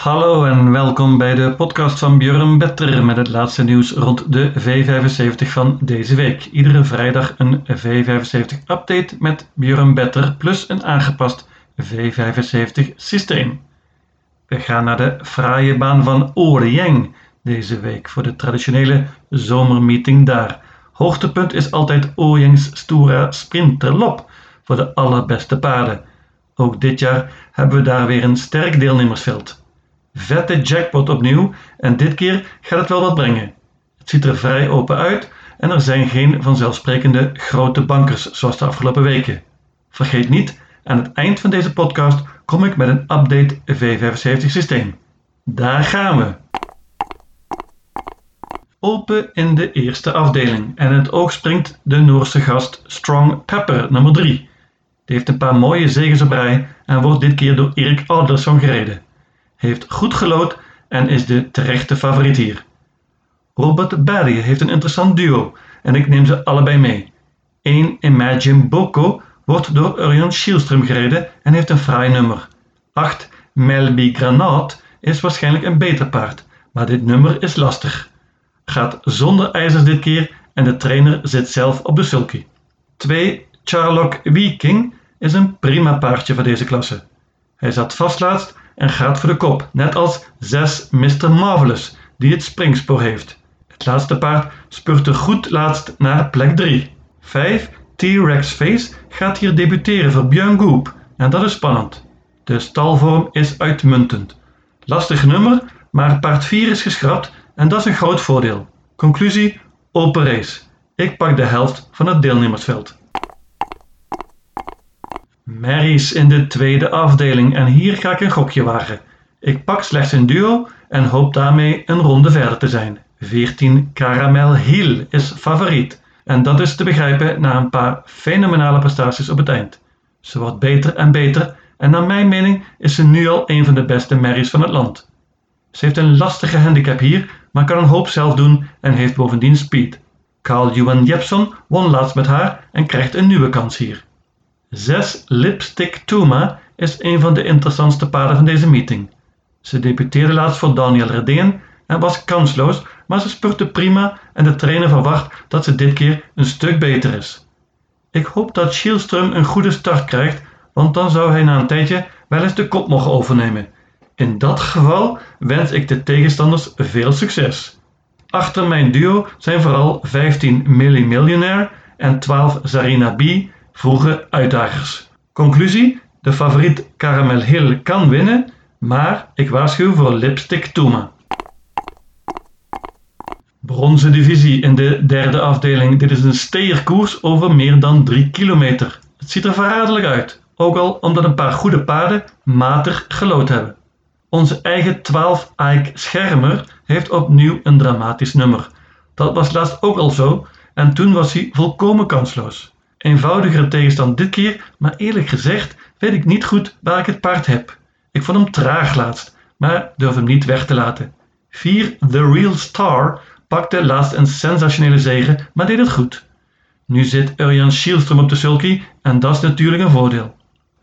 Hallo en welkom bij de podcast van Björn Better met het laatste nieuws rond de V75 van deze week. Iedere vrijdag een V75 update met Björn Better plus een aangepast V75 systeem. We gaan naar de fraaie baan van Oorjeng deze week voor de traditionele zomermeeting daar. Hoogtepunt is altijd Oorjengs Stora Sprinterlop voor de allerbeste paarden. Ook dit jaar hebben we daar weer een sterk deelnemersveld. Vette jackpot opnieuw en dit keer gaat het wel wat brengen. Het ziet er vrij open uit en er zijn geen vanzelfsprekende grote bankers zoals de afgelopen weken. Vergeet niet, aan het eind van deze podcast kom ik met een update V75 systeem. Daar gaan we! Open in de eerste afdeling en in het oog springt de Noorse gast Strong Pepper nummer 3. Die heeft een paar mooie zegens op rij en wordt dit keer door Erik Aldersson gereden heeft goed gelood en is de terechte favoriet hier. Robert Barry heeft een interessant duo en ik neem ze allebei mee. 1 Imagine Boko wordt door Urion Schielström gereden en heeft een fraai nummer. 8 Melby Granat is waarschijnlijk een beter paard, maar dit nummer is lastig. Gaat zonder ijzers dit keer en de trainer zit zelf op de sulky. 2 Charlock Viking is een prima paardje voor deze klasse. Hij zat vast laatst en gaat voor de kop, net als 6 Mr. Marvelous, die het springspoor heeft. Het laatste paard spurt er goed laatst naar plek 3. 5 T-Rex Face gaat hier debuteren voor Björn Goop en dat is spannend. De stalvorm is uitmuntend. Lastig nummer, maar paard 4 is geschrapt en dat is een groot voordeel. Conclusie: open race. Ik pak de helft van het deelnemersveld. Marys in de tweede afdeling en hier ga ik een gokje wagen. Ik pak slechts een duo en hoop daarmee een ronde verder te zijn. 14 Caramel Hill is favoriet en dat is te begrijpen na een paar fenomenale prestaties op het eind. Ze wordt beter en beter en naar mijn mening is ze nu al een van de beste merries van het land. Ze heeft een lastige handicap hier, maar kan een hoop zelf doen en heeft bovendien speed. Carl Johan Jepson won laatst met haar en krijgt een nieuwe kans hier. 6 Lipstick Tuma is een van de interessantste paarden van deze meeting. Ze debuteerde laatst voor Daniel Redeen en was kansloos, maar ze spurte prima en de trainer verwacht dat ze dit keer een stuk beter is. Ik hoop dat Schielström een goede start krijgt, want dan zou hij na een tijdje wel eens de kop mogen overnemen. In dat geval wens ik de tegenstanders veel succes. Achter mijn duo zijn vooral 15 Millie Millionaire en 12 Zarina B vroege uitdagers. Conclusie: de favoriet Caramel Hill kan winnen, maar ik waarschuw voor Lipstick Tuma. Bronzen divisie in de derde afdeling. Dit is een steerkoers over meer dan 3 kilometer. Het ziet er verraderlijk uit, ook al omdat een paar goede paarden matig gelood hebben. Onze eigen 12 Ike Schermer heeft opnieuw een dramatisch nummer. Dat was laatst ook al zo en toen was hij volkomen kansloos. Eenvoudigere tegenstand dit keer, maar eerlijk gezegd weet ik niet goed waar ik het paard heb. Ik vond hem traag laatst, maar durf hem niet weg te laten. 4 The Real Star pakte laatst een sensationele zege, maar deed het goed. Nu zit Urjan Schielström op de sulky en dat is natuurlijk een voordeel.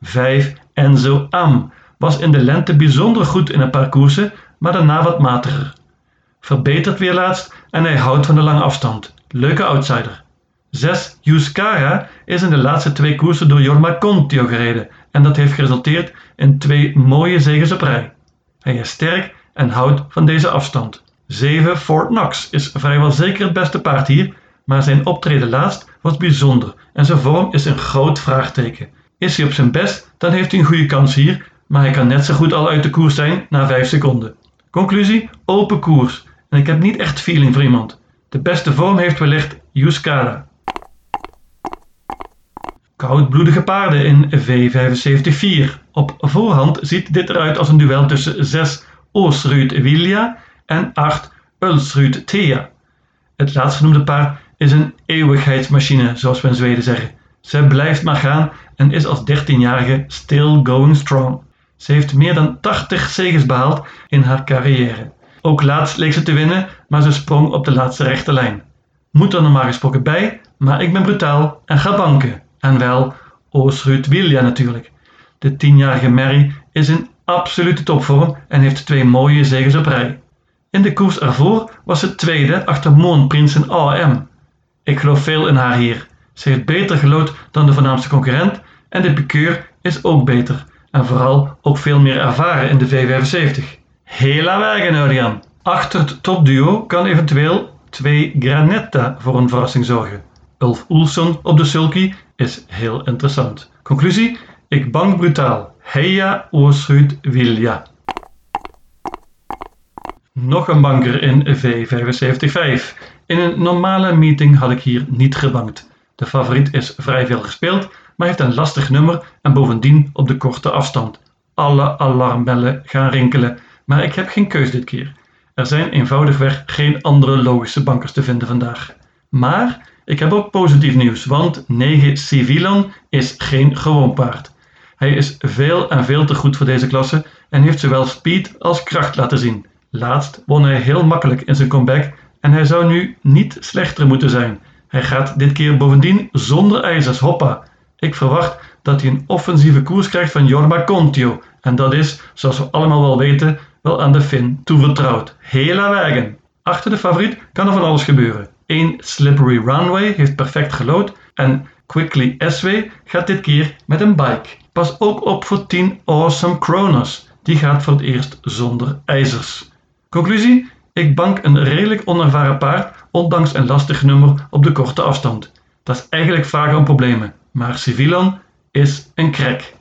5 Enzo Am was in de lente bijzonder goed in een paar koersen, maar daarna wat matiger. Verbeterd weer laatst en hij houdt van de lange afstand. Leuke outsider. 6 Yuskara is in de laatste twee koersen door Jorma Contio gereden en dat heeft geresulteerd in twee mooie zegens op rij. Hij is sterk en houdt van deze afstand. 7 Fort Knox is vrijwel zeker het beste paard hier, maar zijn optreden laatst was bijzonder en zijn vorm is een groot vraagteken. Is hij op zijn best, dan heeft hij een goede kans hier, maar hij kan net zo goed al uit de koers zijn na 5 seconden. Conclusie: open koers. En ik heb niet echt feeling voor iemand. De beste vorm heeft wellicht Yuskara. Koudbloedige paarden in V75-4. Op voorhand ziet dit eruit als een duel tussen 6 Oosruud Wilja en 8 Ulsruud Thea. Het laatstgenoemde paard is een eeuwigheidsmachine, zoals we in Zweden zeggen. Ze blijft maar gaan en is als 13-jarige still going strong. Ze heeft meer dan 80 zegens behaald in haar carrière. Ook laatst leek ze te winnen, maar ze sprong op de laatste rechte lijn. Moet er normaal gesproken bij, maar ik ben brutaal en ga banken. En wel Oosruud Wilja natuurlijk. De tienjarige Mary is een absolute topvorm en heeft twee mooie zegens op rij. In de koers ervoor was ze tweede achter Moonprins in AM. Ik geloof veel in haar hier. Ze heeft beter gelood dan de voornaamste concurrent en de piqueur is ook beter. En vooral ook veel meer ervaren in de V75. Hela wagen. Achter het topduo kan eventueel twee Granetta voor een verrassing zorgen. Ulf Oelson op de sulky is heel interessant. Conclusie? Ik bang brutaal. Heia Oorsruud Wilja. Nog een banker in V75-5. In een normale meeting had ik hier niet gebankt. De favoriet is vrij veel gespeeld, maar heeft een lastig nummer en bovendien op de korte afstand. Alle alarmbellen gaan rinkelen, maar ik heb geen keus dit keer. Er zijn eenvoudigweg geen andere logische bankers te vinden vandaag. Maar ik heb ook positief nieuws, want 9 Civilan is geen gewoon paard. Hij is veel en veel te goed voor deze klasse en heeft zowel speed als kracht laten zien. Laatst won hij heel makkelijk in zijn comeback en hij zou nu niet slechter moeten zijn. Hij gaat dit keer bovendien zonder ijzers, hoppa. Ik verwacht dat hij een offensieve koers krijgt van Jorma Contio en dat is, zoals we allemaal wel weten, wel aan de Fin toevertrouwd. Hela wagen. Achter de favoriet kan er van alles gebeuren. 1 Slippery Runway heeft perfect gelood en Quickly SW gaat dit keer met een bike. Pas ook op voor 10 Awesome Kronos. Die gaat voor het eerst zonder ijzers. Conclusie? Ik bank een redelijk onervaren paard, ondanks een lastig nummer op de korte afstand. Dat is eigenlijk vragen om problemen, maar Civilon is een krek.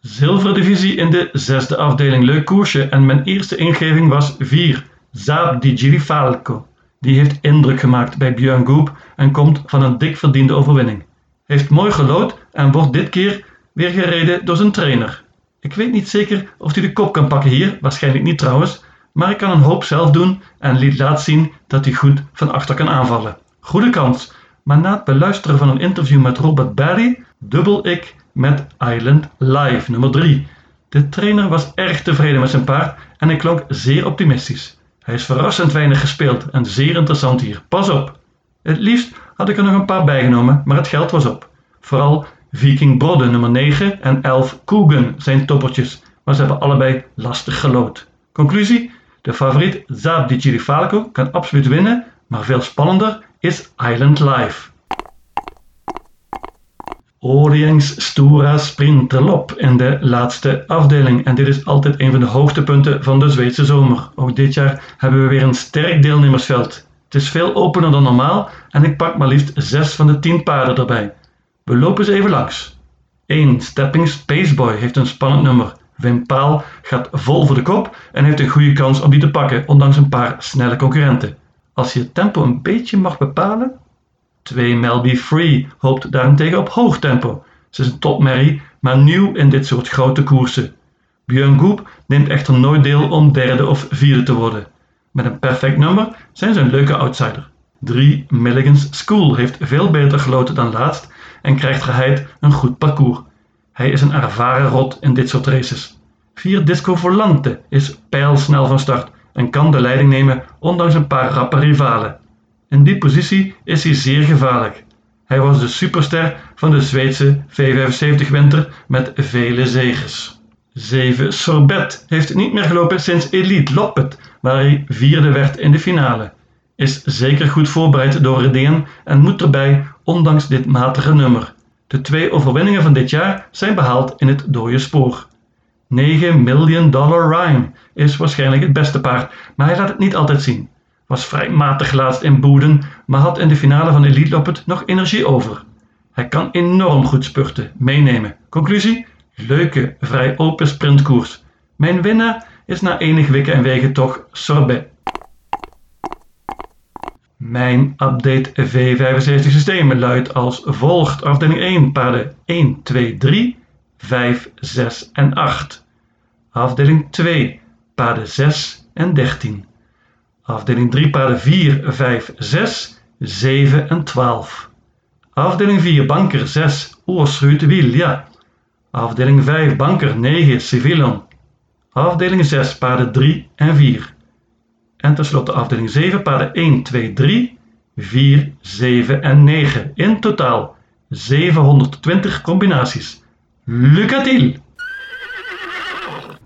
Zilverdivisie in de zesde afdeling. Leuk koersje en mijn eerste ingeving was 4. Zaap di Girifalco. Die heeft indruk gemaakt bij Björn Goop en komt van een dik verdiende overwinning. Heeft mooi gelood en wordt dit keer weer gereden door zijn trainer. Ik weet niet zeker of hij de kop kan pakken hier, waarschijnlijk niet trouwens, maar ik kan een hoop zelf doen en liet laat zien dat hij goed van achter kan aanvallen. Goede kans, maar na het beluisteren van een interview met Robert Barry dubbel ik met Island Live nummer 3. De trainer was erg tevreden met zijn paard en hij klonk zeer optimistisch. Hij is verrassend weinig gespeeld en zeer interessant hier. Pas op! Het liefst had ik er nog een paar bijgenomen, maar het geld was op. Vooral Viking Brodde nummer 9 en 11 Coogan zijn toppertjes, maar ze hebben allebei lastig gelood. Conclusie? De favoriet Zaap di Girifalco kan absoluut winnen, maar veel spannender is Island Live. Orients Stura Sprinterlop in de laatste afdeling. En dit is altijd een van de hoogtepunten van de Zweedse zomer. Ook dit jaar hebben we weer een sterk deelnemersveld. Het is veel opener dan normaal en ik pak maar liefst 6 van de 10 paarden erbij. We lopen ze even langs. 1. Stepping Spaceboy heeft een spannend nummer. Wim Paal gaat vol voor de kop en heeft een goede kans om die te pakken, ondanks een paar snelle concurrenten. Als je het tempo een beetje mag bepalen, 2 Melby Free hoopt daarentegen op hoog tempo. Ze is een topmerrie, maar nieuw in dit soort grote koersen. Björn Goep neemt echter nooit deel om derde of vierde te worden. Met een perfect nummer zijn ze een leuke outsider. 3 Milligan's School heeft veel beter geloten dan laatst en krijgt geheid een goed parcours. Hij is een ervaren rot in dit soort races. 4 Disco Volante is pijlsnel van start en kan de leiding nemen ondanks een paar rappe rivalen. In die positie is hij zeer gevaarlijk. Hij was de superster van de Zweedse V75-winter met vele zegens. 7 Sorbet heeft niet meer gelopen sinds Elite Loppet, waar hij vierde werd in de finale. Is zeker goed voorbereid door Redeen en moet erbij, ondanks dit matige nummer. De twee overwinningen van dit jaar zijn behaald in het dode spoor. 9 Million Dollar Rhyme is waarschijnlijk het beste paard, maar hij laat het niet altijd zien was vrij matig laatst in Boeden, maar had in de finale van Elite Loppet nog energie over. Hij kan enorm goed spurten, meenemen. Conclusie? Leuke, vrij open sprintkoers. Mijn winnaar is na enig wikken en wegen toch Sorbet. Mijn update V75 systeem luidt als volgt. Afdeling 1, paarden 1, 2, 3, 5, 6 en 8. Afdeling 2, paarden 6 en 13. Afdeling 3 paarden 4, 5, 6, 7 en 12. Afdeling 4 banker 6 Oorsruut Wilja. Afdeling 5 banker 9 Civillon. Afdeling 6 paarden 3 en 4. En tenslotte afdeling 7 paarden 1, 2, 3, 4, 7 en 9. In totaal 720 combinaties. Lucatil!